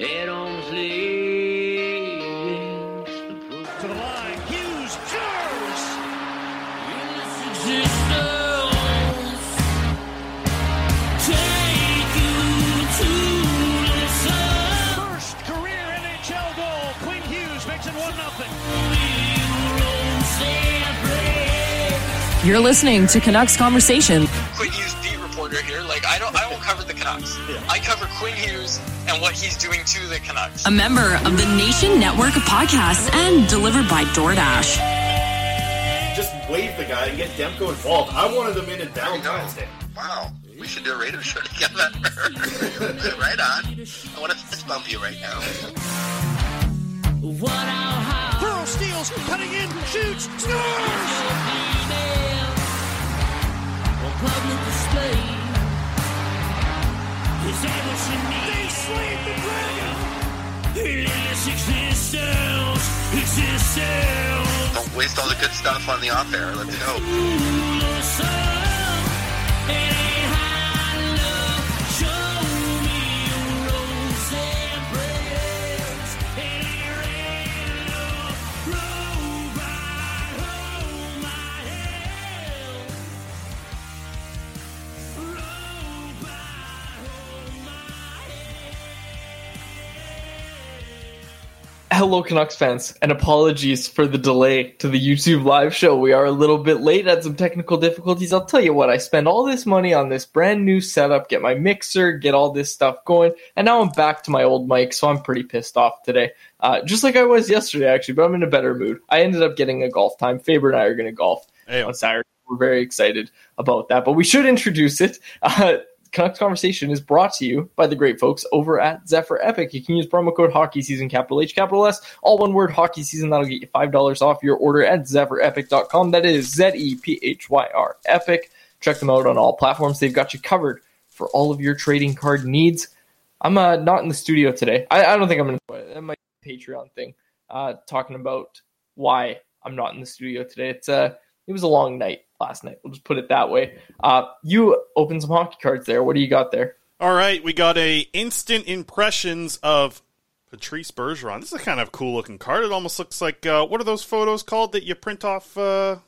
At arm's length. To the line, Hughes scores! First career NHL goal. Quinn Hughes makes it 1 0. You're listening to Canucks Conversation. Quinn Hughes cover the Canucks. I cover Quinn Hughes and what he's doing to the Canucks. A member of the Nation Network of Podcasts and delivered by DoorDash. Just wave the guy and get Demko involved. I wanted him in in Valentine's Day. Wow, we should do a radio show together. right on. I want to fist bump you right now. Pearl steals, cutting in, shoots, scores! They slayed the dragon! Don't waste all the good stuff on the off air. Let's go. Hello, Canucks fans, and apologies for the delay to the YouTube live show. We are a little bit late, had some technical difficulties. I'll tell you what, I spent all this money on this brand new setup, get my mixer, get all this stuff going, and now I'm back to my old mic, so I'm pretty pissed off today. Uh, just like I was yesterday, actually, but I'm in a better mood. I ended up getting a golf time. Faber and I are going to golf hey. on Saturday. We're very excited about that, but we should introduce it. Uh, Canucks Conversation is brought to you by the great folks over at Zephyr Epic. You can use promo code Hockey Season, capital H, capital S, all one word Hockey Season. That'll get you $5 off your order at zephyrepic.com. That is Z E P H Y R Epic. Check them out on all platforms. They've got you covered for all of your trading card needs. I'm uh, not in the studio today. I, I don't think I'm going to. That might be a Patreon thing. Uh, talking about why I'm not in the studio today. It's uh, it was a long night last night. We'll just put it that way. Uh, you opened some hockey cards there. What do you got there? All right, we got a instant impressions of Patrice Bergeron. This is a kind of cool looking card. It almost looks like uh, what are those photos called that you print off? Uh,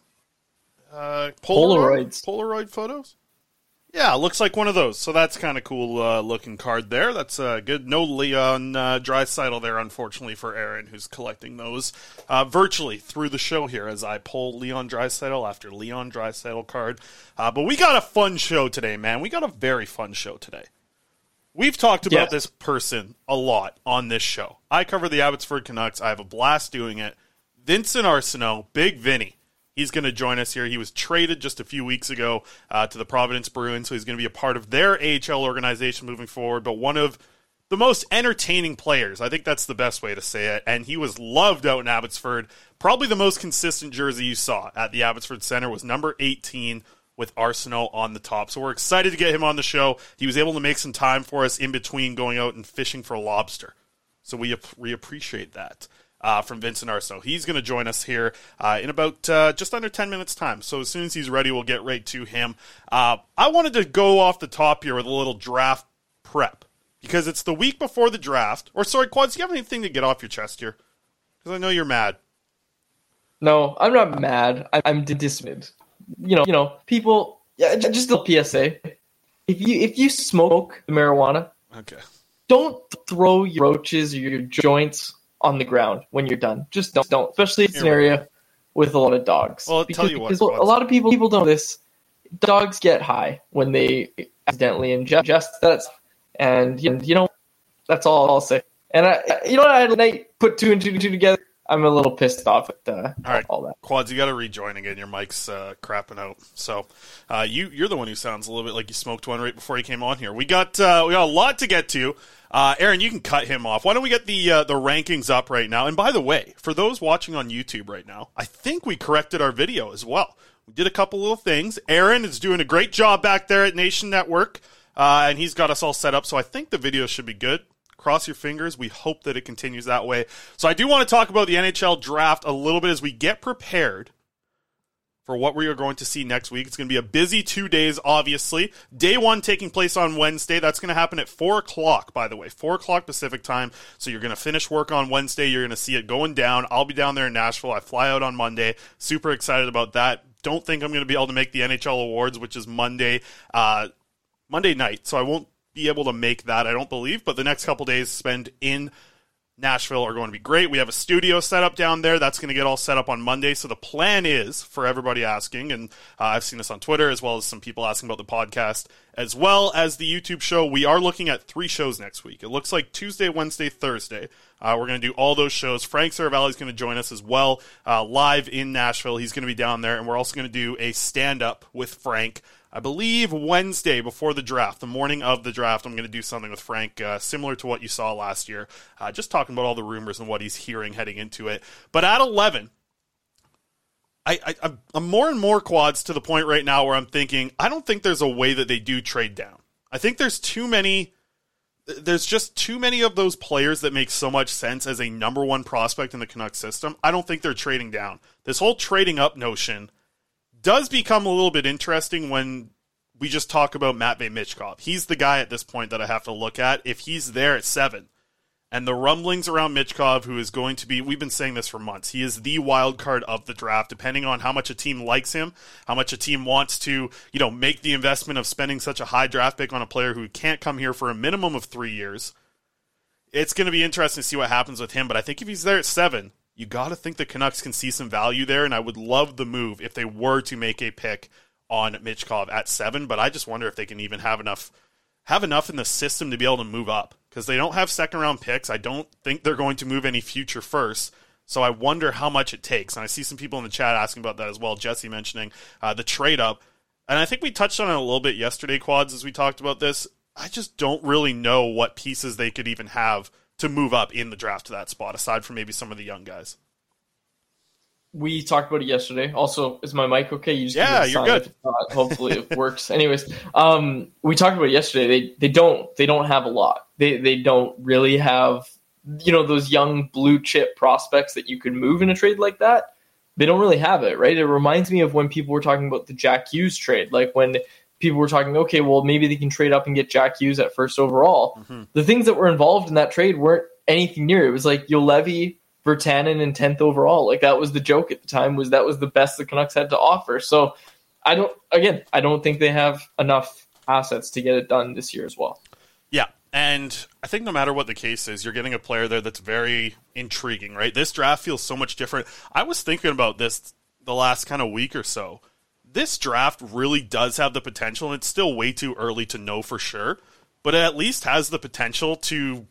uh, Polaroid? Polaroids. Polaroid photos. Yeah, looks like one of those. So that's kind of cool uh, looking card there. That's uh, good. No Leon uh, Draisaitl there, unfortunately for Aaron, who's collecting those uh, virtually through the show here as I pull Leon Draisaitl after Leon Draisaitl card. Uh, but we got a fun show today, man. We got a very fun show today. We've talked about Yes. this person a lot on this show. I cover the Abbotsford Canucks. I have a blast doing it. Vincent Arseneau, Big Vinny. He's going to join us here. He was traded just a few weeks ago uh, to the Providence Bruins, so he's going to be a part of their AHL organization moving forward. But one of the most entertaining players, I think that's the best way to say it. And he was loved out in Abbotsford. Probably the most consistent jersey you saw at the Abbotsford Center was number 18 with Arsenal on the top. So we're excited to get him on the show. He was able to make some time for us in between going out and fishing for lobster. So we we appreciate that uh, from Vincent Arso. He's going to join us here uh, in about uh, just under 10 minutes' time. So as soon as he's ready, we'll get right to him. Uh, I wanted to go off the top here with a little draft prep because it's the week before the draft. Or sorry, Quads, do you have anything to get off your chest here? Because I know you're mad. No, I'm not mad. I- I'm dismayed. You know, you know, people. Yeah, just a PSA. If you if you smoke marijuana, Okay. don't throw your roaches or your joints on the ground when you're done. Just don't, don't. Especially if it's an area with a lot of dogs. Well, I'll because, tell you what, a lot of people people don't know this. Dogs get high when they accidentally ingest that, and you know that's all I'll say. And I, you know, what, I had a night put two and two and two together. I'm a little pissed off at uh, All right, all that. Quads, you got to rejoin again. Your mic's uh, crapping out. So, uh, you you're the one who sounds a little bit like you smoked one right before you came on here. We got uh, we got a lot to get to. Uh, Aaron, you can cut him off. Why don't we get the uh, the rankings up right now? And by the way, for those watching on YouTube right now, I think we corrected our video as well. We did a couple little things. Aaron is doing a great job back there at Nation Network, uh, and he's got us all set up. So I think the video should be good. Cross your fingers. We hope that it continues that way. So I do want to talk about the NHL draft a little bit as we get prepared for what we are going to see next week. It's going to be a busy two days, obviously. Day one taking place on Wednesday. That's going to happen at 4 o'clock, by the way, 4 o'clock Pacific time. So you're going to finish work on Wednesday. You're going to see it going down. I'll be down there in Nashville. I fly out on Monday. Super excited about that. Don't think I'm going to be able to make the NHL awards, which is Monday, uh, Monday night. So I won't be able to make that, I don't believe. But the next couple days spent in Nashville are going to be great. We have a studio set up down there. That's going to get all set up on Monday. So the plan is for everybody asking, and uh, I've seen this on Twitter as well as some people asking about the podcast, as well as the YouTube show. We are looking at three shows next week. It looks like Tuesday, Wednesday, Thursday. Uh, we're going to do all those shows. Frank Seravalli is going to join us as well uh, live in Nashville. He's going to be down there, and we're also going to do a stand up with Frank. I believe Wednesday before the draft, the morning of the draft, I'm going to do something with Frank uh, similar to what you saw last year, uh, just talking about all the rumors and what he's hearing heading into it. But at 11, I, I, I'm- more and more quads to the point right now where I'm thinking I don't think there's a way that they do trade down. I think there's too many. There's just too many of those players that make so much sense as a number one prospect in the Canucks system. I don't think they're trading down. This whole trading up notion does become a little bit interesting when we just talk about Matvey Michkov. He's the guy at this point that I have to look at. If he's there at seven, and the rumblings around Michkov, who is going to be, we've been saying this for months, he is the wild card of the draft, depending on how much a team likes him, how much a team wants to, you know, make the investment of spending such a high draft pick on a player who can't come here for a minimum of three years. It's going to be interesting to see what happens with him, but I think if he's there at seven, you got to think the Canucks can see some value there, and I would love the move if they were to make a pick on Michkov at seven, but I just wonder if they can even have enough have enough in the system to be able to move up because they don't have second round picks. I don't think they're going to move any future first. So I wonder how much it takes. And I see some people in the chat asking about that as well. Jesse mentioning uh, the trade up. And I think we touched on it a little bit yesterday, Quads, as we talked about this. I just don't really know what pieces they could even have to move up in the draft to that spot, aside from maybe some of the young guys. We talked about it yesterday. Also, is my mic okay? You just yeah, you're good. not. Hopefully, it works. Anyways, um, we talked about it yesterday. They they don't they don't have a lot. They they don't really have you know those young blue chip prospects that you could move in a trade like that. They don't really have it, right? It reminds me of when people were talking about the Jack Hughes trade, like when people were talking, okay, well maybe they can trade up and get Jack Hughes at first overall. Mm-hmm. The things that were involved in that trade weren't anything near. It was like Juolevi, Virtanen, and tenth overall. Like that was the joke at the time. Was that was the best the Canucks had to offer. So I don't. Again, I don't think they have enough assets to get it done this year as well. Yeah, and I think no matter what the case is, you're getting a player there that's very intriguing, right? This draft feels so much different. I was thinking about this the last kind of week or so. This draft really does have the potential, and it's still way too early to know for sure, but it at least has the potential to,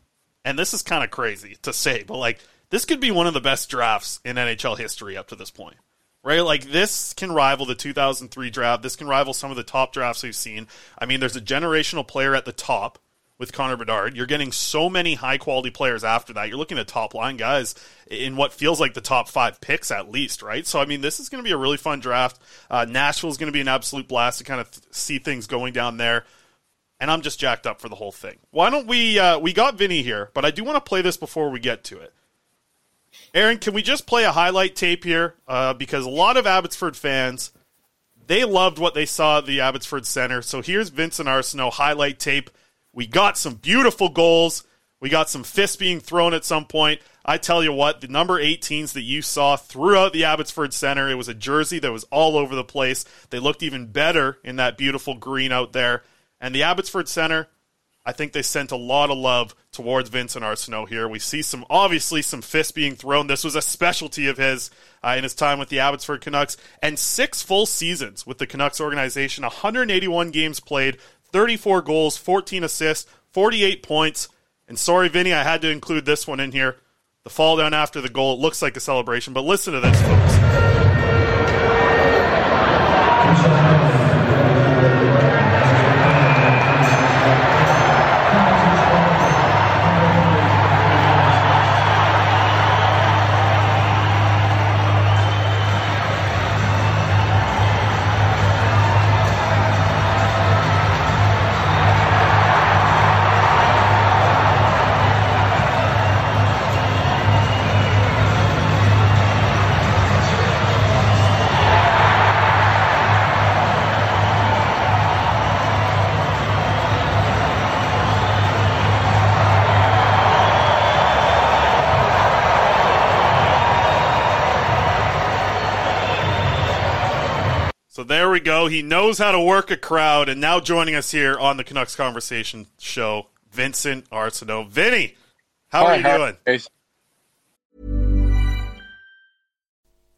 and this is kind of crazy to say, but like, this could be one of the best drafts in NHL history up to this point right? Like this can rival the 2003 draft. This can rival some of the top drafts we've seen. I mean, there's a generational player at the top with Connor Bedard. You're getting so many high quality players after that. You're looking at top line guys in what feels like the top five picks at least, right? So, I mean, this is going to be a really fun draft. Uh, Nashville is going to be an absolute blast to kind of th- see things going down there. And I'm just jacked up for the whole thing. Why don't we? Uh, we got Vinny here, but I do want to play this before we get to it. Aaron, can we just play a highlight tape here? Uh, because a lot of Abbotsford fans, they loved what they saw at the Abbotsford Center. So here's Vincent Arseneau highlight tape. We got some beautiful goals. We got some fists being thrown at some point. I tell you what, the number 18s that you saw throughout the Abbotsford Center, it was a jersey that was all over the place. They looked even better in that beautiful green out there. And the Abbotsford Center, I think they sent a lot of love towards Vincent Arseneau here. We see some, obviously, some fists being thrown. This was a specialty of his uh, in his time with the Abbotsford Canucks, and six full seasons with the Canucks organization, 181 games played, 34 goals, 14 assists, 48 points. And sorry, Vinny, I had to include this one in here. The fall down after the goal, it looks like a celebration, but listen to this, folks. He knows how to work a crowd, and now joining us here on the Canucks Conversation show, Vincent Arseneau. Vinny, how are you doing?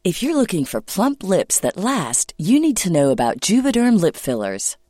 If you're looking for plump lips that last, you need to know about Juvederm lip fillers.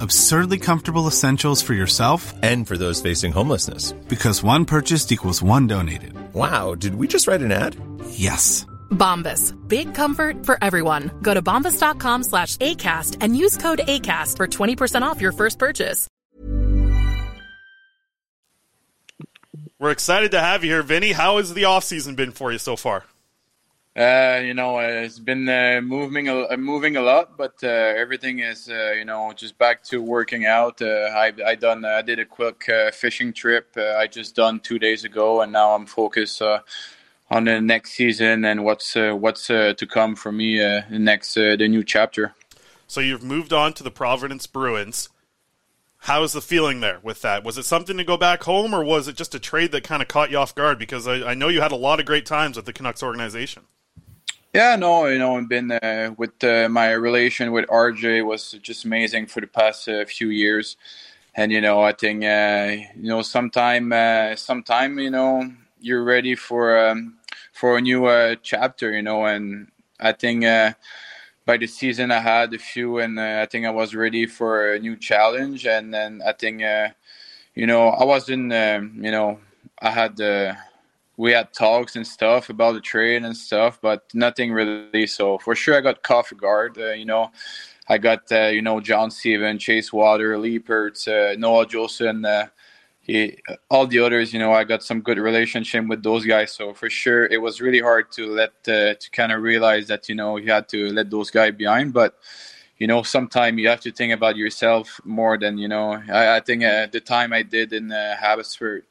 Absurdly comfortable essentials for yourself and for those facing homelessness. Because one purchased equals one donated. Wow, did we just write an ad? Yes. Bombas. Big comfort for everyone. Go to bombas.com slash ACAST and use code ACAST for 20% off your first purchase. We're excited to have you here, Vinny. How has the offseason been for you so far? Uh, you know, uh, it's been uh, moving a, uh, moving a lot, but uh, everything is, uh, you know, just back to working out. I I done I did a quick fishing trip. I just done two days ago, and now I'm focused on the next season and what's what's to come for me next the new chapter. So you've moved on to the Providence Bruins. How is the feeling there with that? Was it something to go back home, or was it just a trade that kind of caught you off guard? Because I, I know you had a lot of great times with the Canucks organization. Yeah, no, you know, I've been uh, with uh, my relation with RJ was just amazing for the past uh, few years, and you know, I think uh, you know, sometime, uh, sometime, you know, you're ready for um, for a new uh, chapter, you know, and I think by the season I had a few, and I think I was ready for a new challenge, and then I think, you know, I wasn't, um, you know, I had the we had talks and stuff about the trade and stuff, but nothing really. So for sure, I got Coffee Guard. Uh, you know, I got uh, you know John Steven, Chase Water, Leipertz, uh, Noah Juulsen, uh, he, all the others. You know, I got some good relationship with those guys. So for sure, it was really hard to let uh, to kind of realize that you know you had to let those guys behind, but. You know, sometimes you have to think about yourself more than you know. I, I think uh, the time I did in uh, Abbotsford,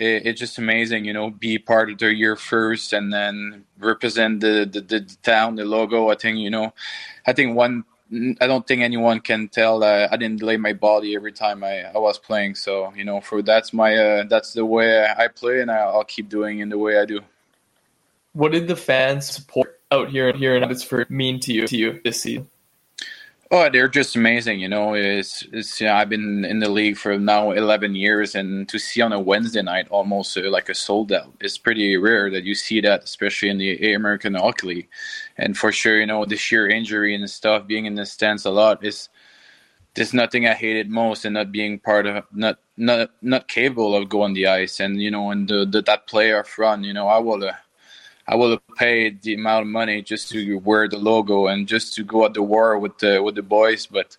it, it's just amazing, you know, be part of the year first and then represent the, the, the town, the logo. I think, you know, I think one I don't think anyone can tell that I didn't lay my body every time I, I was playing. So you know, for that's my uh, that's the way I play, and I'll keep doing in the way I do. What did the fans support out here and here in Abbotsford mean to you to you this season? Oh, they're just amazing. You know, it's, it's you know, I've been in the league for now 11 years, and to see on a Wednesday night almost uh, like a sold out, it's pretty rare that you see that, especially in the American Hockey League. And for sure, you know, the sheer injury and stuff, being in the stands a lot is there's nothing I hated most, and not being part of not not not capable of going the ice, and you know, and the, the that playoff run, you know, I will. Uh, I would have paid the amount of money just to wear the logo and just to go at the war with the with the boys. But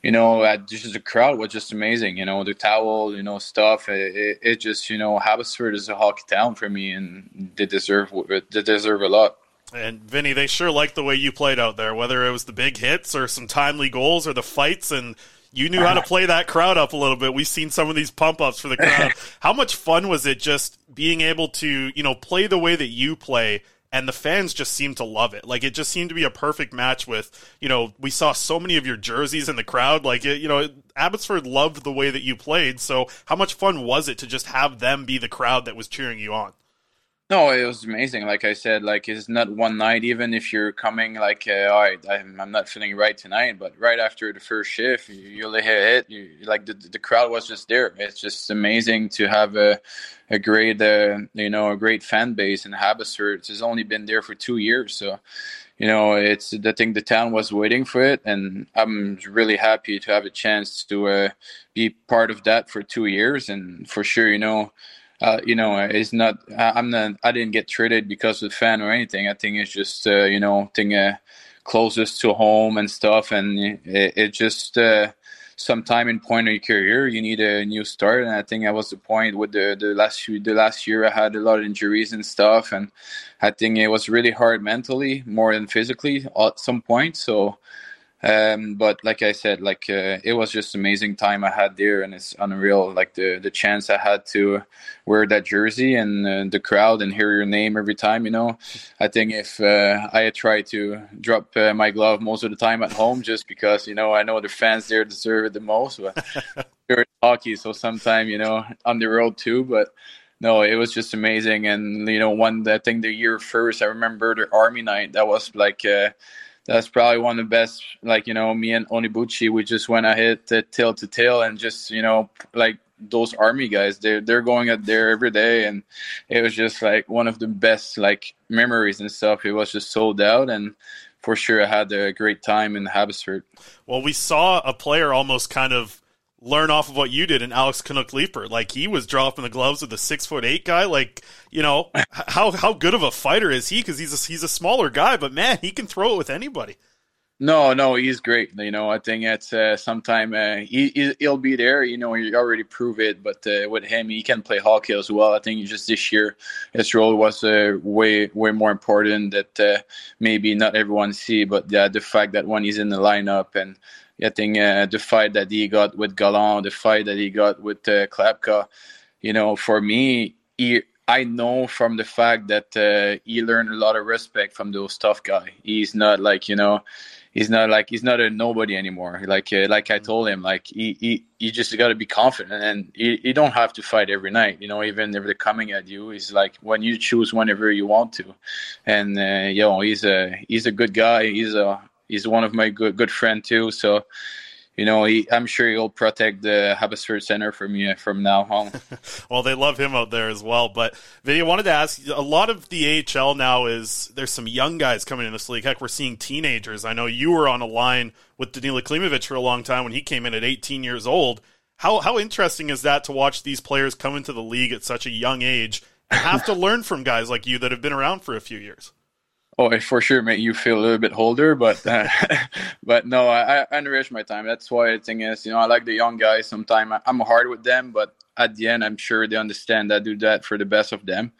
you know, just the crowd was just amazing. You know, the towel, you know, stuff. It, it, it just you know, Abbotsford is a hockey town for me, and they deserve they deserve a lot. And Vinny, they sure liked the way you played out there, whether it was the big hits or some timely goals or the fights and you knew how to play that crowd up a little bit. We've seen some of these pump ups for the crowd. how much fun was it just being able to, you know, play the way that you play and the fans just seemed to love it. Like it just seemed to be a perfect match with, you know, we saw so many of your jerseys in the crowd. Like, it, you know, Abbotsford loved the way that you played. So how much fun was it to just have them be the crowd that was cheering you on? No, it was amazing. Like I said, like it's not one night. Even if you're coming, like, uh, all right, I'm, I'm not feeling right tonight, but right after the first shift, you, you hit it. You like the the crowd was just there. It's just amazing to have a a great, uh, you know, a great fan base in Abbotsford. It's only been there for two years, so you know, it's I think the town was waiting for it, and I'm really happy to have a chance to uh, be part of that for two years, and for sure, you know uh, you know, it's not. I'm not. I didn't get traded because of fan or anything. I think it's just, uh, you know, thing uh, closest to home and stuff, and it, it just uh, sometime in point of your career you need a new start, and I think that was the point with the the last few, the last year I had a lot of injuries and stuff, and I think it was really hard mentally more than physically at some point. So um, but like I said, like uh, it was just amazing time I had there, and it's unreal. Like the the chance I had to wear that jersey and uh, the crowd and hear your name every time. You know, I think if uh, I had tried to drop uh, my glove most of the time at home, just because you know I know the fans there deserve it the most. But it's hockey, so sometimes you know on the road too. But no, it was just amazing. And you know, one I think the year first, I remember the Army night. That was like uh, that's probably one of the best. Like you know, me and Onibuchi, we just went ahead to tail to tail and just you know like those army guys. They're they're going out there every day, and it was just like one of the best like memories and stuff. It was just sold out and. For sure, I had a great time in Abbotsford. Well, we saw a player almost kind of learn off of what you did in Alex Kannok Leipert. Like he was dropping the gloves with a six foot eight guy. Like you know how how good of a fighter is he? Because he's a, he's a smaller guy, but man, he can throw it with anybody. No, no, he's great. You know, I think it's uh, sometime uh, he he'll be there. You know, he already proved it. But uh, with him, he can play hockey as well. I think just this year, his role was uh, way way more important that uh, maybe not everyone see. But yeah, the fact that when he's in the lineup and I think uh, the fight that he got with Gallant, the fight that he got with uh, Klapka, you know, for me, he, I know from the fact that uh, he learned a lot of respect from those tough guys. He's not like you know he's not like he's not a nobody anymore. Like uh, like I told him, like he, he you just got to be confident, and you, you don't have to fight every night. You know, even if they're coming at you, it's like when you choose whenever you want to. And uh, you know, he's a he's a good guy. He's a he's one of my good good friend too. So you know, he, I'm sure he'll protect the Abbotsford Center for me from now on. well, they love him out there as well. But Vinny, I wanted to ask a lot of the AHL now is there's some young guys coming in this league. Heck, we're seeing teenagers. I know you were on a line with Danila Klimovich for a long time when he came in at 18 years old. How how interesting is that to watch these players come into the league at such a young age and have to learn from guys like you that have been around for a few years? Oh, it for sure make you feel a little bit older, but uh, but no, I, I enrich my time. That's why the thing is, you know, I like the young guys. Sometimes I'm hard with them, but at the end, I'm sure they understand I do that for the best of them.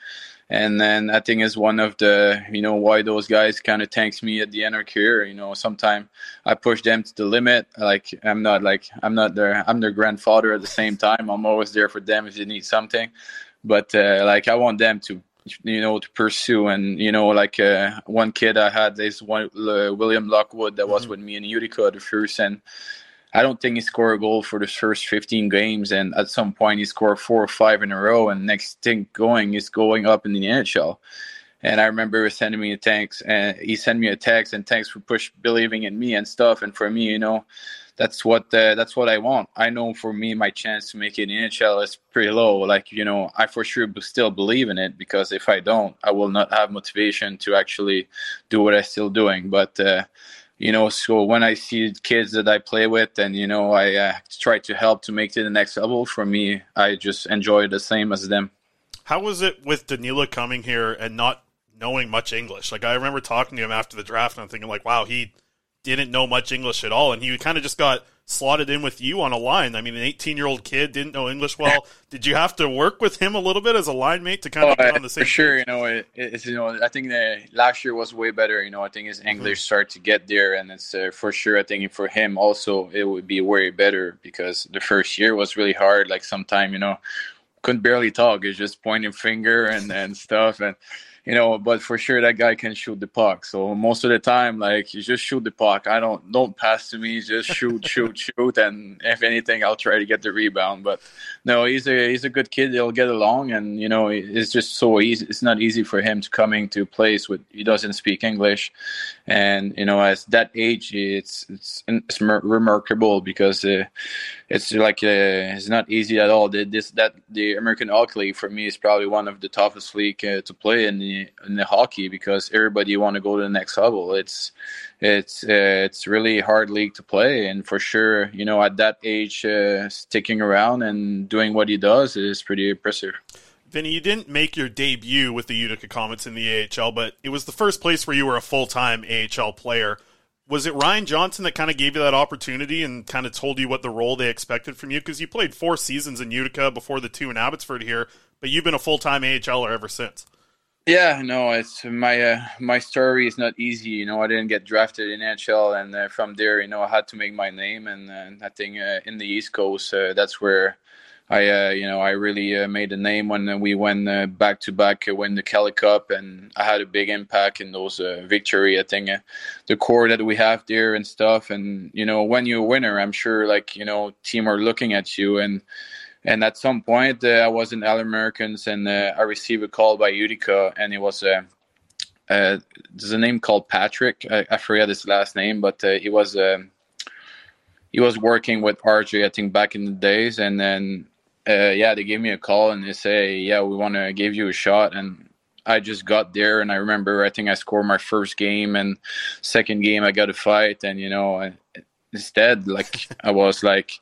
And then I think is one of the you know why those guys kind of thanks me at the end of career. You know, sometimes I push them to the limit. Like I'm not like I'm not their I'm their grandfather at the same time. I'm always there for them if they need something. But uh, like I want them to you know to pursue. And you know like uh, one kid i had is one uh, william lockwood that was mm-hmm. with me in utica the first. And i don't think he scored a goal for the first 15 games. And at some point he scored four or five in a row. And next thing going is going up in the nhl and I remember sending me a thanks, and he sent me a text and thanks for push believing in me and stuff. And for me, you know, that's what uh, that's what I want. I know for me, my chance to make it in NHL is pretty low. Like you know, I for sure still believe in it because if I don't, I will not have motivation to actually do what I'm still doing. But uh, you know, so when I see kids that I play with, and you know, I uh, try to help to make it to the next level. For me, I just enjoy the same as them. How was it with Danila coming here and not knowing much English? Like I remember talking to him after the draft, and I'm thinking like, wow, he didn't know much English at all, and he kind of just got slotted in with you on a line. I mean, an 18 year old kid didn't know English well. Did you have to work with him a little bit as a line mate to kind of oh, get on the same? For sure, you know, it, it's you know, I think that last year was way better. You know, I think his mm-hmm. English mm-hmm. started to get there, and it's uh, for sure. I think for him also it would be way better because the first year was really hard. Like sometime, you know, couldn't barely talk. It's just pointing finger and and stuff and you know, but for sure that guy can shoot the puck. So most of the time, like you just shoot the puck. I don't don't pass to me. Just shoot, shoot, shoot, and if anything, I'll try to get the rebound. But no, he's a he's a good kid. He'll get along, and you know, it's just so easy. It's not easy for him to coming to a place with he doesn't speak English, and you know, at that age, it's it's, it's remarkable because uh, it's like uh, it's not easy at all. The, this that the American Hockey League for me is probably one of the toughest league uh, to play in the in the hockey because everybody want to go to the next level. It's it's uh, it's really hard league to play, and for sure, you know, at that age, uh, sticking around and doing what he does is pretty impressive. Vinny, you didn't make your debut with the Utica Comets in the AHL, but it was the first place where you were a full time AHL player was it Ryan Johnson that kind of gave you that opportunity and kind of told you what the role they expected from you? Because you played four seasons in Utica before the two in Abbotsford here, but you've been a full time AHLer ever since. Yeah, no, it's my uh, my story is not easy. You know, I didn't get drafted in NHL, and uh, from there, you know, I had to make my name. And uh, I think uh, in the East Coast, uh, that's where I, uh, you know, I really uh, made a name when we went uh, back to back, win the Kelly Cup, and I had a big impact in those uh, victory. I think uh, the core that we have there and stuff, and you know, when you're a winner, I'm sure like you know, team are looking at you, and and at some point uh, I was in Allen Americans, and I received a call by Utica, and it was. Uh, there's a name called Patrick. I, I forget his last name, but he was he was working with RJ, I think, back in the days, and then uh, yeah, they gave me a call and they say, yeah, we want to give you a shot. And I just got there and I remember I think I scored my first game and second game I got a fight and you know instead like I was like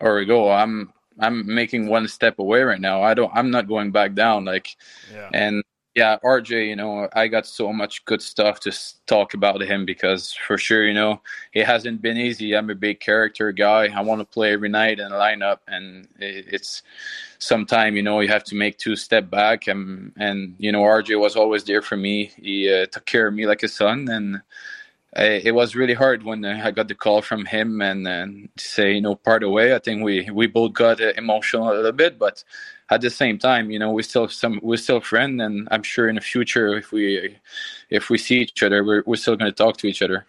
or ago, I'm I'm making one step away right now. I don't. I'm not going back down. Like, yeah. and yeah, RJ. You know, I got so much good stuff to talk about him because for sure, you know, it hasn't been easy. I'm a big character guy. I want to play every night in a lineup, and it's sometime you know you have to make two step back. And and you know, RJ was always there for me. He uh, took care of me like a son, and it was really hard when I got the call from him and, and say, you know, part away. I think we we both got uh, emotional a little bit, but at the same time, you know, we still some we're still friends, and I'm sure in the future, if we if we see each other, we're we're still going to talk to each other.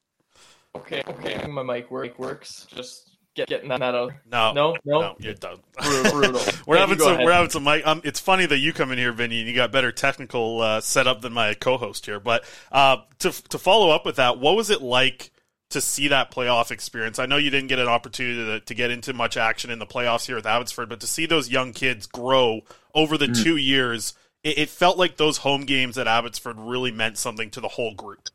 okay, okay, my mic work works. Just get, getting that out. No, no, no, no you're done. Brutal. brutal. we're having some. We're having some. Mic. Um, it's funny that you come in here, Vinny, and you got better technical uh, setup than my co-host here. But uh, to to follow up with that, what was it like? To see that playoff experience, I know you didn't get an opportunity to, to get into much action in the playoffs here with Abbotsford, but to see those young kids grow over the mm. two years, it, it felt like those home games at Abbotsford really meant something to the whole group.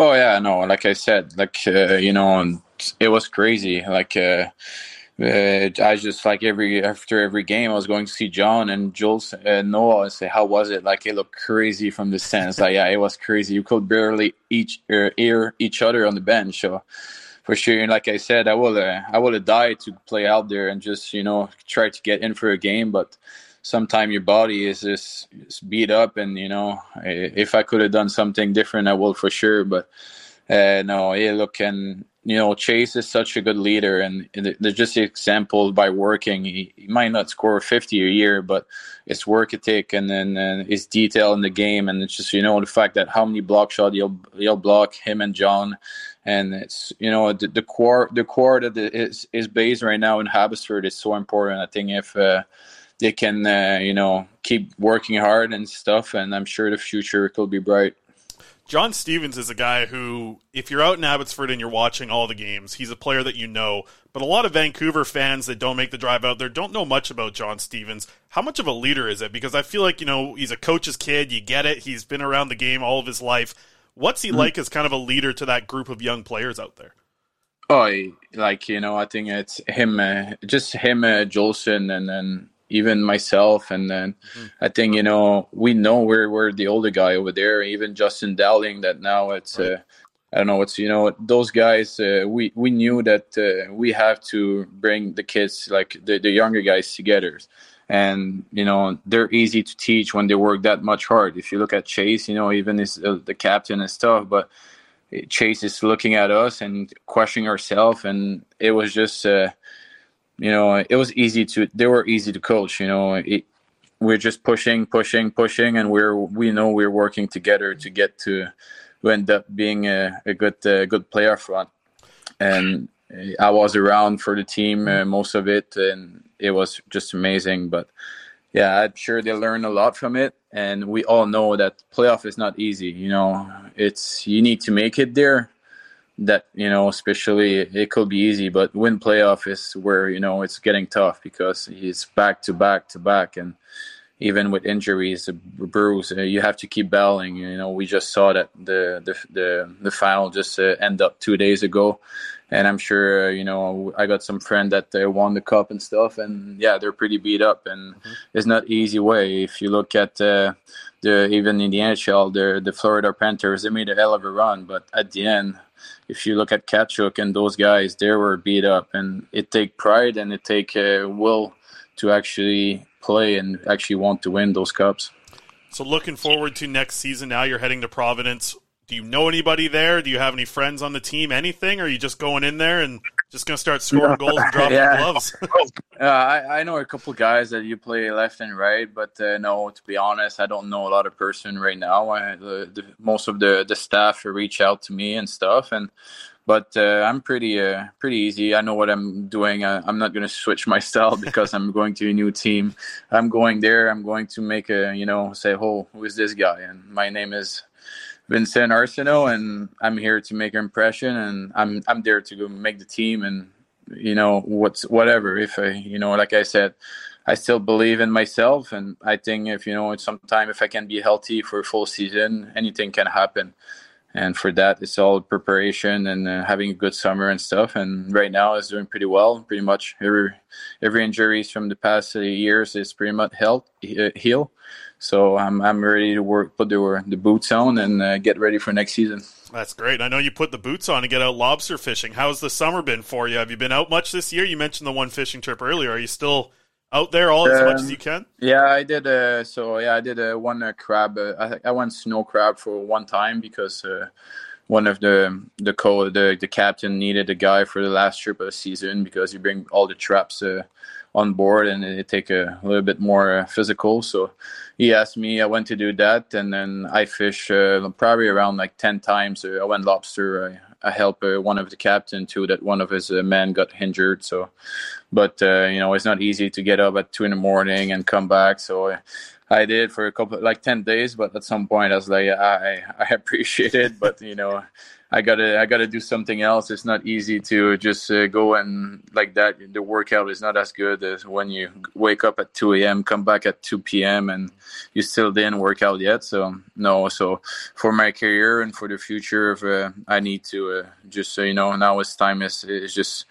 Oh yeah, no, like I said, like uh, you know, it was crazy. Like uh, uh, I just like every after every game, I was going to see John and Jules and Noah and say, "How was it?" Like it looked crazy from the stands. like yeah, it was crazy. You could barely each uh, hear each other on the bench. So for sure, and like I said, I would uh, I have died to play out there and just you know try to get in for a game, but sometimes your body is just beat up and you know if i could have done something different i will for sure but uh, no yeah look and you know, Chase is such a good leader, and there's just examples by working. He, he, might not score 50 a year, but it's work ethic and then and his detail in the game, and it's just you know the fact that how many block shot he'll he'll block him and John, and it's you know the, the core the core that is is based right now in Abbotsford is so important. I think if uh, they can uh, you know keep working hard and stuff, and I'm sure the future could be bright. John Stevens is a guy who, if you're out in Abbotsford and you're watching all the games, he's a player that you know. But a lot of Vancouver fans that don't make the drive out there don't know much about John Stevens. How much of a leader is it? Because I feel like, you know, he's a coach's kid. You get it. He's been around the game all of his life. What's he mm-hmm. like as kind of a leader to that group of young players out there? Oh, like, you know, I think it's him, uh, just him, uh, Jolson, and then even myself and then mm-hmm. i think you know we know we're, we're the older guy over there even justin dowling that now it's right. uh, i don't know it's you know those guys uh, we we knew that uh, we have to bring the kids like the, the younger guys together and you know they're easy to teach when they work that much hard if you look at chase you know even as uh, the captain and stuff but chase is looking at us and questioning ourselves and it was just uh, you know, it was easy to. They were easy to coach. You know, it, we're just pushing, pushing, pushing, and we're we know we're working together to get to, to end up being a, a good uh, good player front. And I was around for the team uh, most of it, and it was just amazing. But yeah, I'm sure they learned a lot from it, and we all know that playoff is not easy. You know, it's you need to make it there that you know especially it could be easy but win playoff is where you know it's getting tough because he's back to back to back. And even with injuries bruise uh, you have to keep battling. You know we just saw that the the the, the final just uh, end up two days ago. And i'm sure uh, you know i got some friend that uh, won the cup and stuff. And yeah they're pretty beat up. And mm-hmm. it's not easy way. If you look at uh, the even in the nhl the the florida panthers they made a hell of a run. But at the end if you look at Tkachuk and those guys, they were beat up, and it take pride and it take uh, will to actually play and actually want to win those cups. So, looking forward to next season. Now you're heading to Providence. Do you know anybody there? Do you have any friends on the team? Anything? Or are you just going in there and just going to start scoring goals and dropping yeah. gloves? uh, I, I know a couple guys that you play left and right, but uh, no, to be honest, I don't know a lot of person right now. I, the, the, most of the the staff reach out to me and stuff, and but uh, I'm pretty uh, pretty easy. I know what I'm doing. I, am not going to switch my style because I'm going to a new team. I'm going there. I'm going to make a you know say, oh, who is this guy? And my name is Vincent Arseneau, and I'm here to make an impression, and I'm I'm there to go make the team, and you know what's whatever. If I you know like I said, I still believe in myself, and I think if you know it's sometime if I can be healthy for a full season, anything can happen. and for that it's all preparation and uh, having a good summer and stuff and right now it's doing pretty well pretty much every every injuries from the past years is pretty much health uh, heal so I'm, I'm ready to work put the, the boots on and uh, get ready for next season That's great. I know you put the boots on to get out lobster fishing. How's the summer been for you? Have you been out much this year? You mentioned the one fishing trip earlier. Are you still out there all as much as Um, you can? Yeah, I did. Uh, so yeah, I did uh, one uh, crab. Uh, I, I went snow crab for one time because uh, one of the the co the the captain needed a guy for the last trip of the season because you bring all the traps uh, on board and it take a little bit more uh, physical. So he asked me. I went to do that, and then I fish uh, probably around like ten times. Uh, I went lobster. I, I helped uh, one of the captain too. That one of his uh, men got injured. So but uh, you know it's not easy to get up at two in the morning and come back so I, I did for a couple like 10 days but at some point i was like i i appreciate it but you know i gotta i gotta do something else. It's not easy to just uh, go and like that. The workout is not as good as when you wake up at 2 a.m come back at 2 p.m and you still didn't work out yet. So no. So for my career and for the future if uh, i need to uh, just so you know now it's time is is just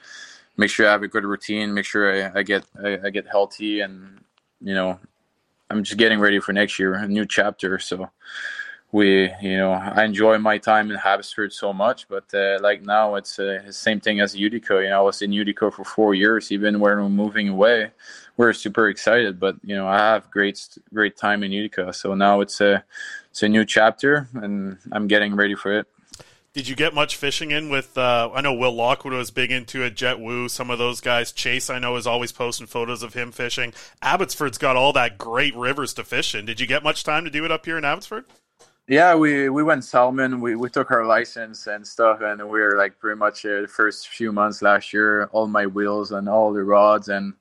make sure I have a good routine, make sure I, I get I, I get healthy, and you know, I'm just getting ready for next year, a new chapter. So we, you know, I enjoy my time in Habsford so much, but uh, like now it's uh, the same thing as Utica. You know, I was in Utica for four years, even when we're moving away. We're super excited, but you know, I have great great time in Utica. So now it's a it's a new chapter, and I'm getting ready for it. Did you get much fishing in with? Uh, I know Will Lockwood was big into it. Jett Woo, some of those guys. Chase, I know, is always posting photos of him fishing. Abbotsford's got all that great rivers to fish in. Did you get much time to do it up here in Abbotsford? Yeah, we we went salmon. We we took our license and stuff, and we were like pretty much uh, the first few months last year. All my wheels and all the rods, and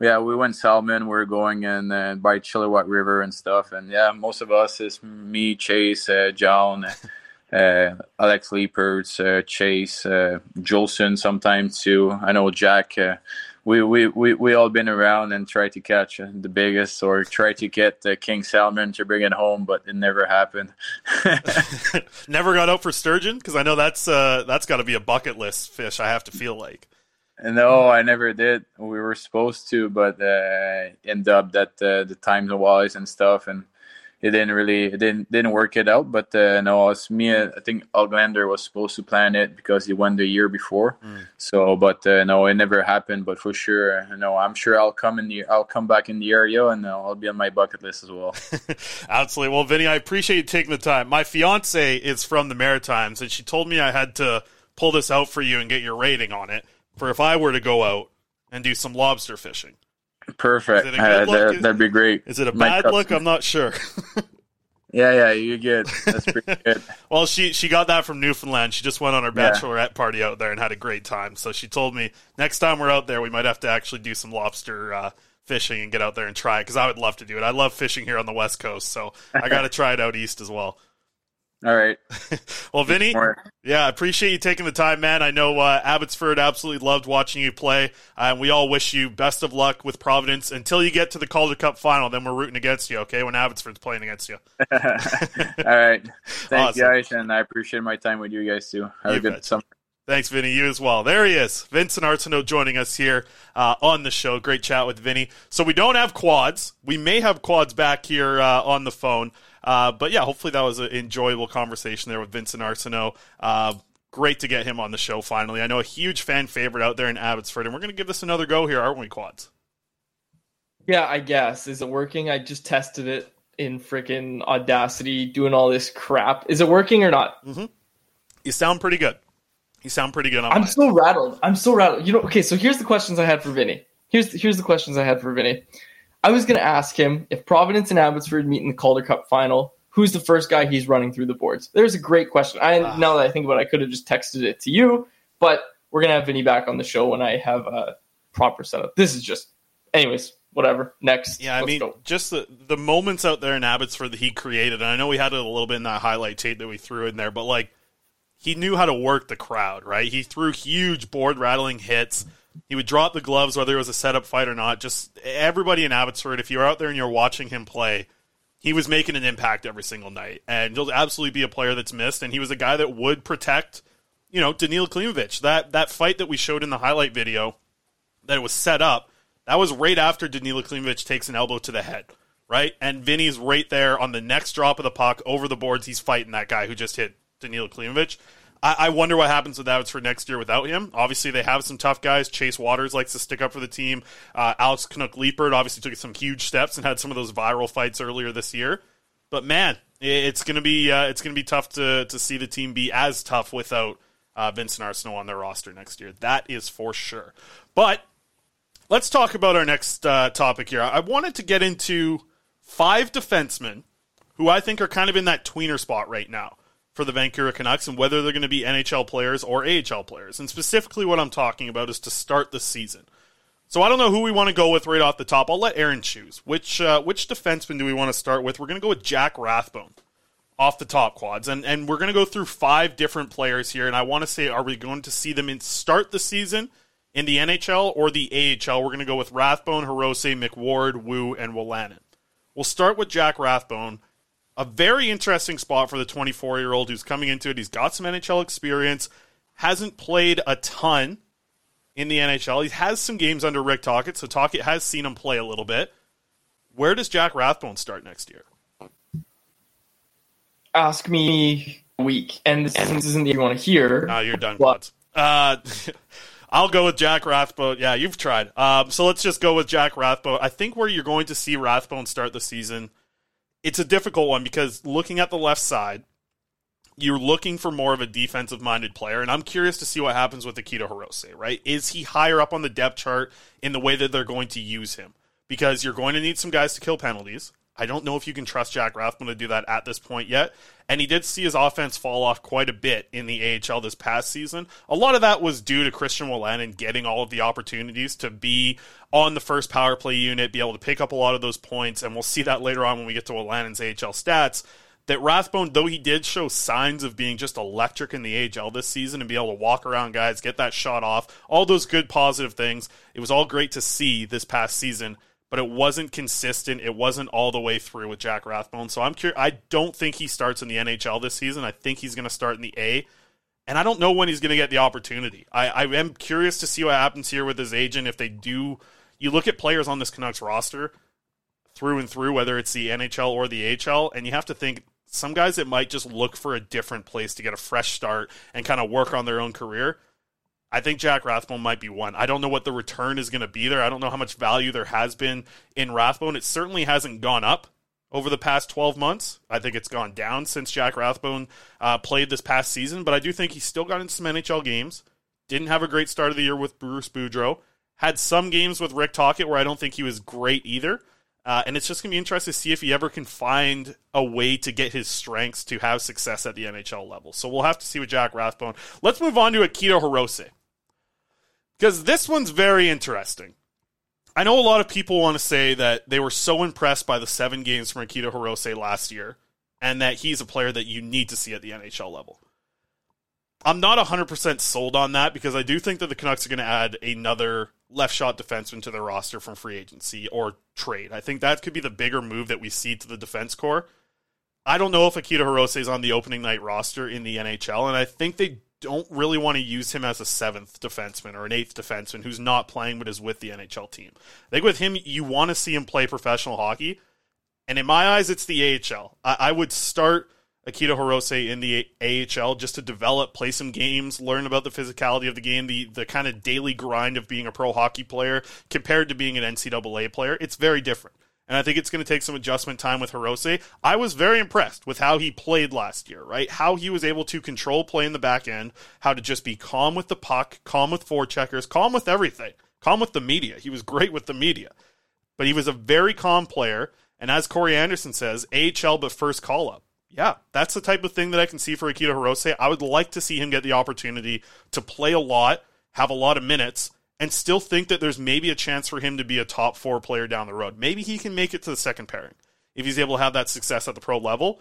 yeah, we went salmon. We are going in uh, by Chilliwack River and stuff, and yeah, most of us is me, Chase, uh, John. Uh, Alex Leaperts, uh, Chase, uh, Juulsen sometimes too. I know Jack. We, we, we, we all been around and tried to catch uh, the biggest or try to get the king salmon to bring it home, but it never happened. Never got out for sturgeon because I know that's uh, that's got to be a bucket list fish. I have to feel like. No, I never did. We were supposed to, but uh, end up that uh, the times wise and stuff, and it didn't really it didn't didn't work it out. But uh, no, it's me. I think Alglander was supposed to plan it because he won the year before. Mm. So, but uh, no, it never happened. But for sure, no, I'm sure I'll come in the I'll come back in the area and uh, I'll be on my bucket list as well. Absolutely. Well, Vinny, I appreciate you taking the time. My fiance is from the Maritimes, and she told me I had to pull this out for you and get your rating on it for if I were to go out and do some lobster fishing. Perfect. Is it a good Uh, that, that'd be great. Is it a bad look? I'm not sure. Yeah, yeah, you're good. That's pretty good. well, she she got that from Newfoundland. She just went on her Yeah. bachelorette party out there and had a great time. So she told me next time we're out there, we might have to actually do some lobster uh, fishing and get out there and try it because I would love to do it. I love fishing here on the West Coast, so I got to try it out east as well. All right. Well, Vinny, yeah, I appreciate you taking the time, man. I know uh, Abbotsford absolutely loved watching you play, uh, and we all wish you best of luck with Providence until you get to the Calder Cup final. Then we're rooting against you, okay? When Abbotsford's playing against you. All right. Thanks, Awesome. guys, and I appreciate my time with you guys too. Have You a good betcha. summer. Thanks, Vinny. You as well. There he is, Vincent Arseneau, joining us here uh, on the show. Great chat with Vinny. So we don't have quads. We may have quads back here uh, on the phone. Uh, but yeah, hopefully that was an enjoyable conversation there with Vincent Arseneau. Uh, great to get him on the show finally. I know a huge fan favorite out there in Abbotsford, and we're going to give this another go here, aren't we, quads? Yeah, I guess. Is it working? I just tested it in freaking Audacity, doing all this crap. Is it working or not? Mm-hmm. You sound pretty good. You sound pretty good on I'm so rattled. I'm so rattled. You know, okay, so here's the questions I had for Vinny. Here's here's the questions I had for Vinny. I was gonna ask him if Providence and Abbotsford meet in the Calder Cup final, who's the first guy he's running through the boards? There's a great question. I ah. now that I think about it, I could have just texted it to you, but we're gonna have Vinny back on the show when I have a proper setup. This is just anyways, whatever. Next. Yeah, I mean, go. just the the moments out there in Abbotsford that he created, and I know we had it a little bit in that highlight tape that we threw in there, but like he knew how to work the crowd, right? He threw huge board rattling hits. He would drop the gloves whether it was a setup fight or not. Just everybody in Abbotsford, if you're out there and you're watching him play, he was making an impact every single night, and he'll absolutely be a player that's missed. And he was a guy that would protect, you know, Danila Klimovich. That that fight that we showed in the highlight video, that it was set up. That was right after Danila Klimovich takes an elbow to the head, right? And Vinny's right there on the next drop of the puck over the boards. He's fighting that guy who just hit Danila Klimovich. I, I wonder what happens with that for next year without him. Obviously, they have some tough guys. Chase Wouters likes to stick up for the team. Uh, Alex Kannok Leipert obviously took some huge steps and had some of those viral fights earlier this year. But man, it's gonna be uh, it's gonna be tough to to see the team be as tough without uh, Vincent Arseneau on their roster next year. That is for sure. But let's talk about our next uh, topic here. I wanted to get into five defensemen who I think are kind of in that tweener spot right now for the Vancouver Canucks and whether they're going to be NHL players or AHL players. And specifically, what I'm talking about is to start the season. So I don't know who we want to go with right off the top. I'll let Aaron choose. Which uh, which defenseman do we want to start with? We're going to go with Jack Rathbone off the top quads, and and we're going to go through five different players here. And I want to say, are we going to see them in start the season in the NHL or the AHL? We're going to go with Rathbone, Hirose, McWard, Woo, and Wolanin. We'll start with Jack Rathbone a very interesting spot for the 24 year old who's coming into it. He's got some NHL experience, hasn't played a ton in the NHL. He has some games under Rick Tocchet, so Tocchet has seen him play a little bit. Where does Jack Rathbone start next year? Ask me a week, and this isn't the you want to hear. No, you're done, but, uh, I'll go with Jack Rathbone. Yeah, you've tried. Um, so let's just go with Jack Rathbone. I think where you're going to see Rathbone start the season – it's a difficult one because looking at the left side, you're looking for more of a defensive minded player, and I'm curious to see what happens with Akito Hirose, right? Is he higher up on the depth chart in the way that they're going to use him? Because you're going to need some guys to kill penalties. I don't know if you can trust Jack Rathbone to do that at this point yet. And he did see his offense fall off quite a bit in the AHL this past season. A lot of that was due to Christian Wolanin getting all of the opportunities to be on the first power play unit, be able to pick up a lot of those points. And we'll see that later on when we get to Wolanin's AHL stats. That Rathbone, though he did show signs of being just electric in the AHL this season and be able to walk around guys, get that shot off, all those good positive things, it was all great to see this past season but it wasn't consistent. It wasn't all the way through with Jack Rathbone. So I'm curious. I don't think he starts in the NHL this season. I think he's going to start in the A. And I don't know when he's going to get the opportunity. I, I am curious to see what happens here with his agent. If they do, you look at players on this Canucks roster through and through, whether it's the NHL or the AHL, and you have to think some guys that might just look for a different place to get a fresh start and kind of work on their own career. I think Jack Rathbone might be one. I don't know what the return is going to be there. I don't know how much value there has been in Rathbone. It certainly hasn't gone up over the past 12 months. I think it's gone down since Jack Rathbone uh, played this past season, but I do think he still got into some NHL games. Didn't have a great start of the year with Bruce Boudreau. Had some games with Rick Tocchet where I don't think he was great either. Uh, and it's just going to be interesting to see if he ever can find a way to get his strengths to have success at the NHL level. So we'll have to see with Jack Rathbone. Let's move on to Akito Hirose because this one's very interesting. I know a lot of people want to say that they were so impressed by the seven games from Akito Hirose last year, and that he's a player that you need to see at the NHL level. I'm not 100% sold on that because I do think that the Canucks are going to add another left shot defenseman to their roster from free agency or trade. I think that could be the bigger move that we see to the defense core. I don't know if Akito Hirose is on the opening night roster in the NHL, and I think they don't really want to use him as a seventh defenseman or an eighth defenseman who's not playing but is with the NHL team. I think with him, you want to see him play professional hockey. And in my eyes, it's the AHL. I, I would start Akito Hirose in the AHL just to develop, play some games, learn about the physicality of the game, the, the kind of daily grind of being a pro hockey player compared to being an NCAA player. It's very different and I think it's going to take some adjustment time with Hirose. I was very impressed with how he played last year, right? How he was able to control play in the back end, how to just be calm with the puck, calm with forecheckers, calm with everything, calm with the media. He was great with the media, but he was a very calm player. And as Corey Anderson says, AHL but first call up. Yeah, that's the type of thing that I can see for Akito Hirose. I would like to see him get the opportunity to play a lot, have a lot of minutes, and still think that there's maybe a chance for him to be a top four player down the road. Maybe he can make it to the second pairing if he's able to have that success at the pro level.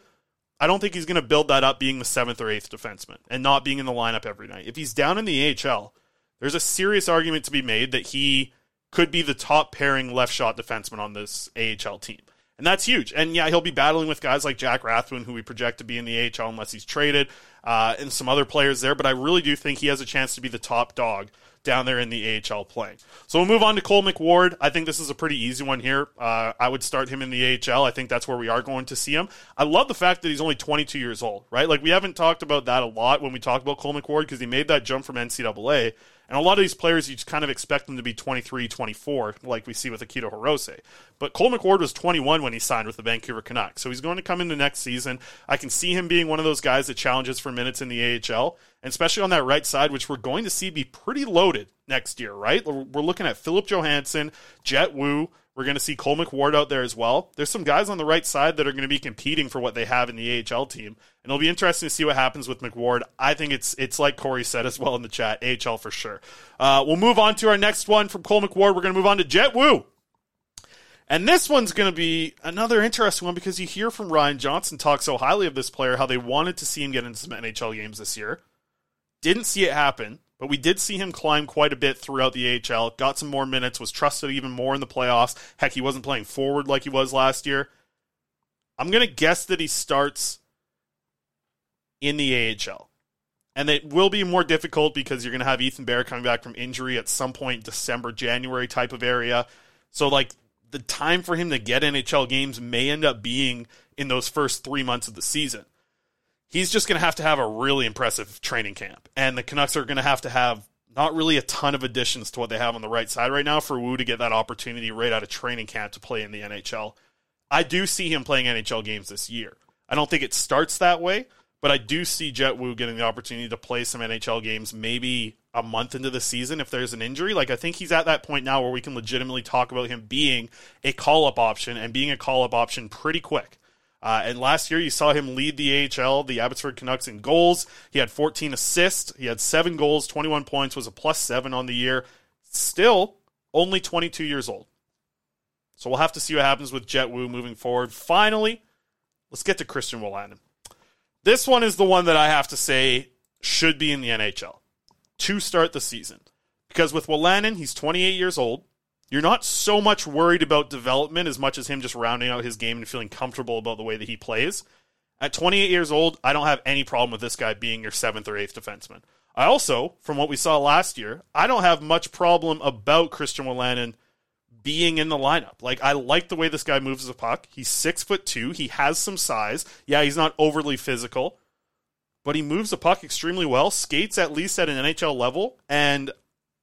I don't think he's going to build that up being the seventh or eighth defenseman and not being in the lineup every night. If he's down in the AHL, there's a serious argument to be made that he could be the top pairing left shot defenseman on this AHL team. And that's huge. And yeah, he'll be battling with guys like Jack Rathbone, who we project to be in the AHL unless he's traded, uh, and some other players there. But I really do think he has a chance to be the top dog down there in the AHL playing. So we'll move on to Cole McWard. I think this is a pretty easy one here. Uh, I would start him in the AHL. I think that's where we are going to see him. I love the fact that he's only 22 years old, right? Like we haven't talked about that a lot when we talk about Cole McWard because he made that jump from NCAA. And a lot of these players, you just kind of expect them to be 23, 24, like we see with Akito Hirose. But Cole McWard was 21 when he signed with the Vancouver Canucks. So he's going to come into next season. I can see him being one of those guys that challenges for minutes in the AHL, and especially on that right side, which we're going to see be pretty loaded next year, right? We're looking at Philip Johansson, Jett Woo, we're going to see Cole McWard out there as well. There's some guys on the right side that are going to be competing for what they have in the AHL team, and it'll be interesting to see what happens with McWard. I think it's it's like Corey said as well in the chat, AHL for sure. Uh, we'll move on to our next one from Cole McWard. We're going to move on to Jett Woo. And this one's going to be another interesting one because you hear from Ryan Johnson talk so highly of this player, how they wanted to see him get into some NHL games this year. Didn't see it happen. But we did see him climb quite a bit throughout the AHL, got some more minutes, was trusted even more in the playoffs. Heck, he wasn't playing forward like he was last year. I'm going to guess that he starts in the AHL. And it will be more difficult because you're going to have Ethan Bear coming back from injury at some point December, January type of area. So, like, the time for him to get NHL games may end up being in those first three months of the season he's just going to have to have a really impressive training camp. And the Canucks are going to have to have not really a ton of additions to what they have on the right side right now for Woo to get that opportunity right out of training camp to play in the NHL. I do see him playing NHL games this year. I don't think it starts that way, but I do see Jett Woo getting the opportunity to play some NHL games maybe a month into the season if there's an injury. Like I think he's at that point now where we can legitimately talk about him being a call up option and being a call up option pretty quick. Uh, and last year, you saw him lead the AHL, the Abbotsford Canucks, in goals. He had 14 assists. He had seven goals, 21 points, was a plus seven on the year. Still only 22 years old. So we'll have to see what happens with Jett Woo moving forward. Finally, let's get to Christian Wolanin. This one is the one that I have to say should be in the NHL to start the season. Because with Wolanin, he's 28 years old. You're not so much worried about development as much as him just rounding out his game and feeling comfortable about the way that he plays. At 28 years old, I don't have any problem with this guy being your seventh or eighth defenseman. I also, from what we saw last year, I don't have much problem about Christian Wolanin being in the lineup. Like I like the way this guy moves the puck. He's six foot two. He has some size. Yeah, he's not overly physical, but he moves the puck extremely well. Skates at least at an NHL level, and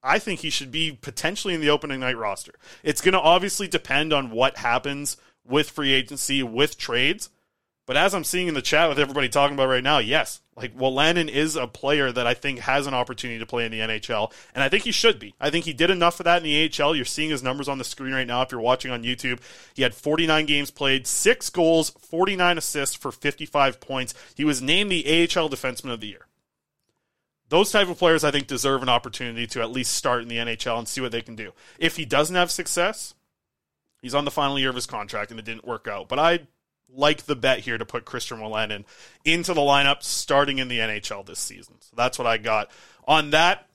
I think he should be potentially in the opening night roster. It's going to obviously depend on what happens with free agency, with trades. But as I'm seeing in the chat with everybody talking about right now, yes, like Wolanin is a player that I think has an opportunity to play in the NHL, and I think he should be. I think he did enough for that in the AHL. You're seeing his numbers on the screen right now if you're watching on YouTube. He had 49 games played, six goals, 49 assists for 55 points. He was named the AHL Defenseman of the Year those type of players I think deserve an opportunity to at least start in the NHL and see what they can do. If he doesn't have success, he's on the final year of his contract and it didn't work out. But I like the bet here to put Christian Wolanin into the lineup starting in the NHL this season. So that's what I got on that.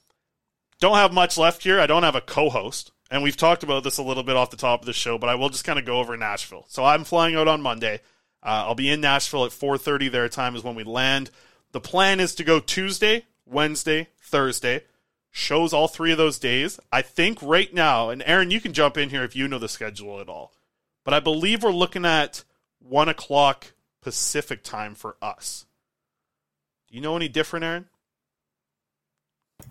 Don't have much left here. I don't have a co-host. And we've talked about this a little bit off the top of the show, but I will just kind of go over Nashville. So I'm flying out on Monday. Uh, I'll be in Nashville at 4:30 their time is when we land. The plan is to go Tuesday, Wednesday, Thursday. Shows all three of those days. I think right now, and Aaron, you can jump in here if you know the schedule at all. But I believe we're looking at one o'clock Pacific time for us. Do you know any different, Aaron?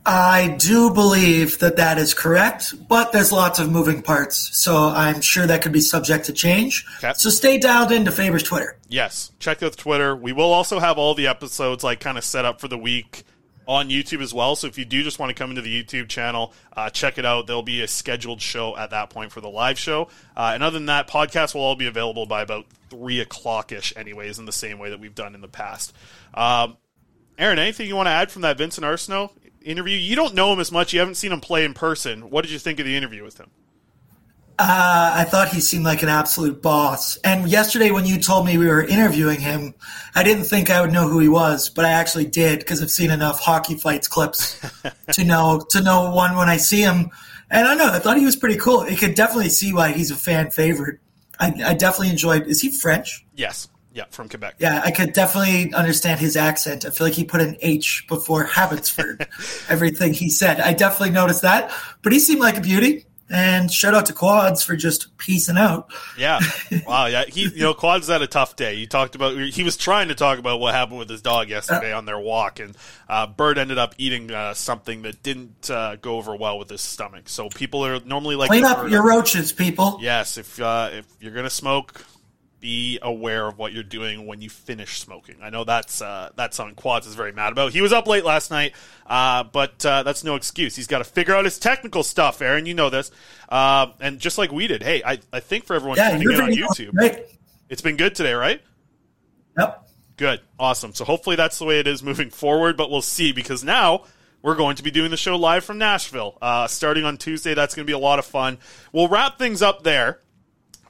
I do believe that that is correct, but there's lots of moving parts, so I'm sure that could be subject to change. Okay. So stay dialed into Faber's Twitter. Yes, check out Twitter. We will also have all the episodes like kind of set up for the week on YouTube as well. So if you do just want to come into the YouTube channel, uh, check it out. There'll be a scheduled show at that point for the live show. Uh, and other than that, podcasts will all be available by about three o'clock ish, anyways, in the same way that we've done in the past. Um, Aaron, anything you want to add from that Vincent Arseneau interview? You don't know him as much. You haven't seen him play in person. What did you think of the interview with him? Uh, I thought he seemed like an absolute boss. And yesterday, when you told me we were interviewing him, I didn't think I would know who he was, but I actually did because I've seen enough hockey fights clips to know to know one when I see him. And I know I thought he was pretty cool. You could definitely see why he's a fan favorite. I, I definitely enjoyed. Is he French? Yes. Yeah, from Quebec. Yeah, I could definitely understand his accent. I feel like he put an H before Abbotsford. Everything he said, I definitely noticed that. But he seemed like a beauty. And shout out to Quads for just piecing out. Yeah. Wow. Yeah. He, you know, Quads had a tough day. You talked about, he was trying to talk about what happened with his dog yesterday uh, on their walk, and uh, Bird ended up eating uh, something that didn't uh, go over well with his stomach. So people are normally like, clean up your roaches, people. Yes. If, uh, if you're going to smoke, be aware of what you're doing when you finish smoking. I know that's uh, that's something Quads is very mad about. He was up late last night, uh, but uh, that's no excuse. He's got to figure out his technical stuff, Aaron. You know this, uh, and just like we did. Hey, I, I think for everyone yeah, tuning in on YouTube, right. it's been good today, right? Yep. Good, awesome. So hopefully that's the way it is moving forward, but we'll see because now we're going to be doing the show live from Nashville uh, starting on Tuesday. That's going to be a lot of fun. We'll wrap things up there.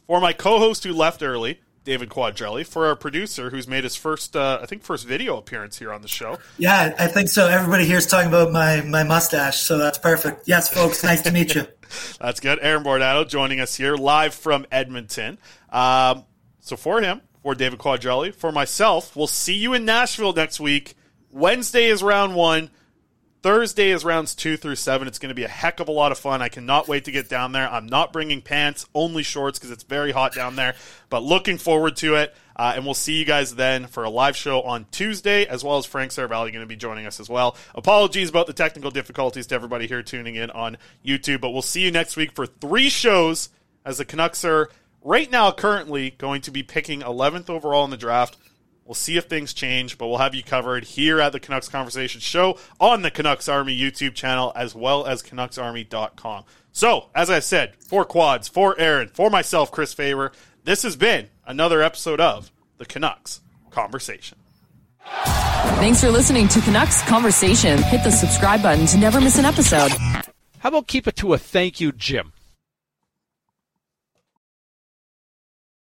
For my co-host who left early, David Quadrelli, for our producer who's made his first, uh, I think, first video appearance here on the show. Yeah, I think so. Everybody here is talking about my my mustache, so that's perfect. Yes, folks, nice to meet you. That's good. Aaron Bordado joining us here live from Edmonton. Um, so for him, for David Quadrelli, for myself, we'll see you in Nashville next week. Wednesday is round one. Thursday is rounds two through seven. It's going to be a heck of a lot of fun. I cannot wait to get down there. I'm not bringing pants, only shorts because it's very hot down there, but looking forward to it. Uh, and we'll see you guys then for a live show on Tuesday, as well as Frank Seravalli going to be joining us as well. Apologies about the technical difficulties to everybody here tuning in on YouTube, but we'll see you next week for three shows as the Canucks are right now currently going to be picking 11th overall in the draft. We'll see if things change, but we'll have you covered here at the Canucks Conversation Show on the Canucks Army YouTube channel as well as CanucksArmy.com. So, as I said, for Quads, for Aaron, for myself, Chris Faber, this has been another episode of the Canucks Conversation. Thanks for listening to Canucks Conversation. Hit the subscribe button to never miss an episode. How about keep it to a thank you, Jim?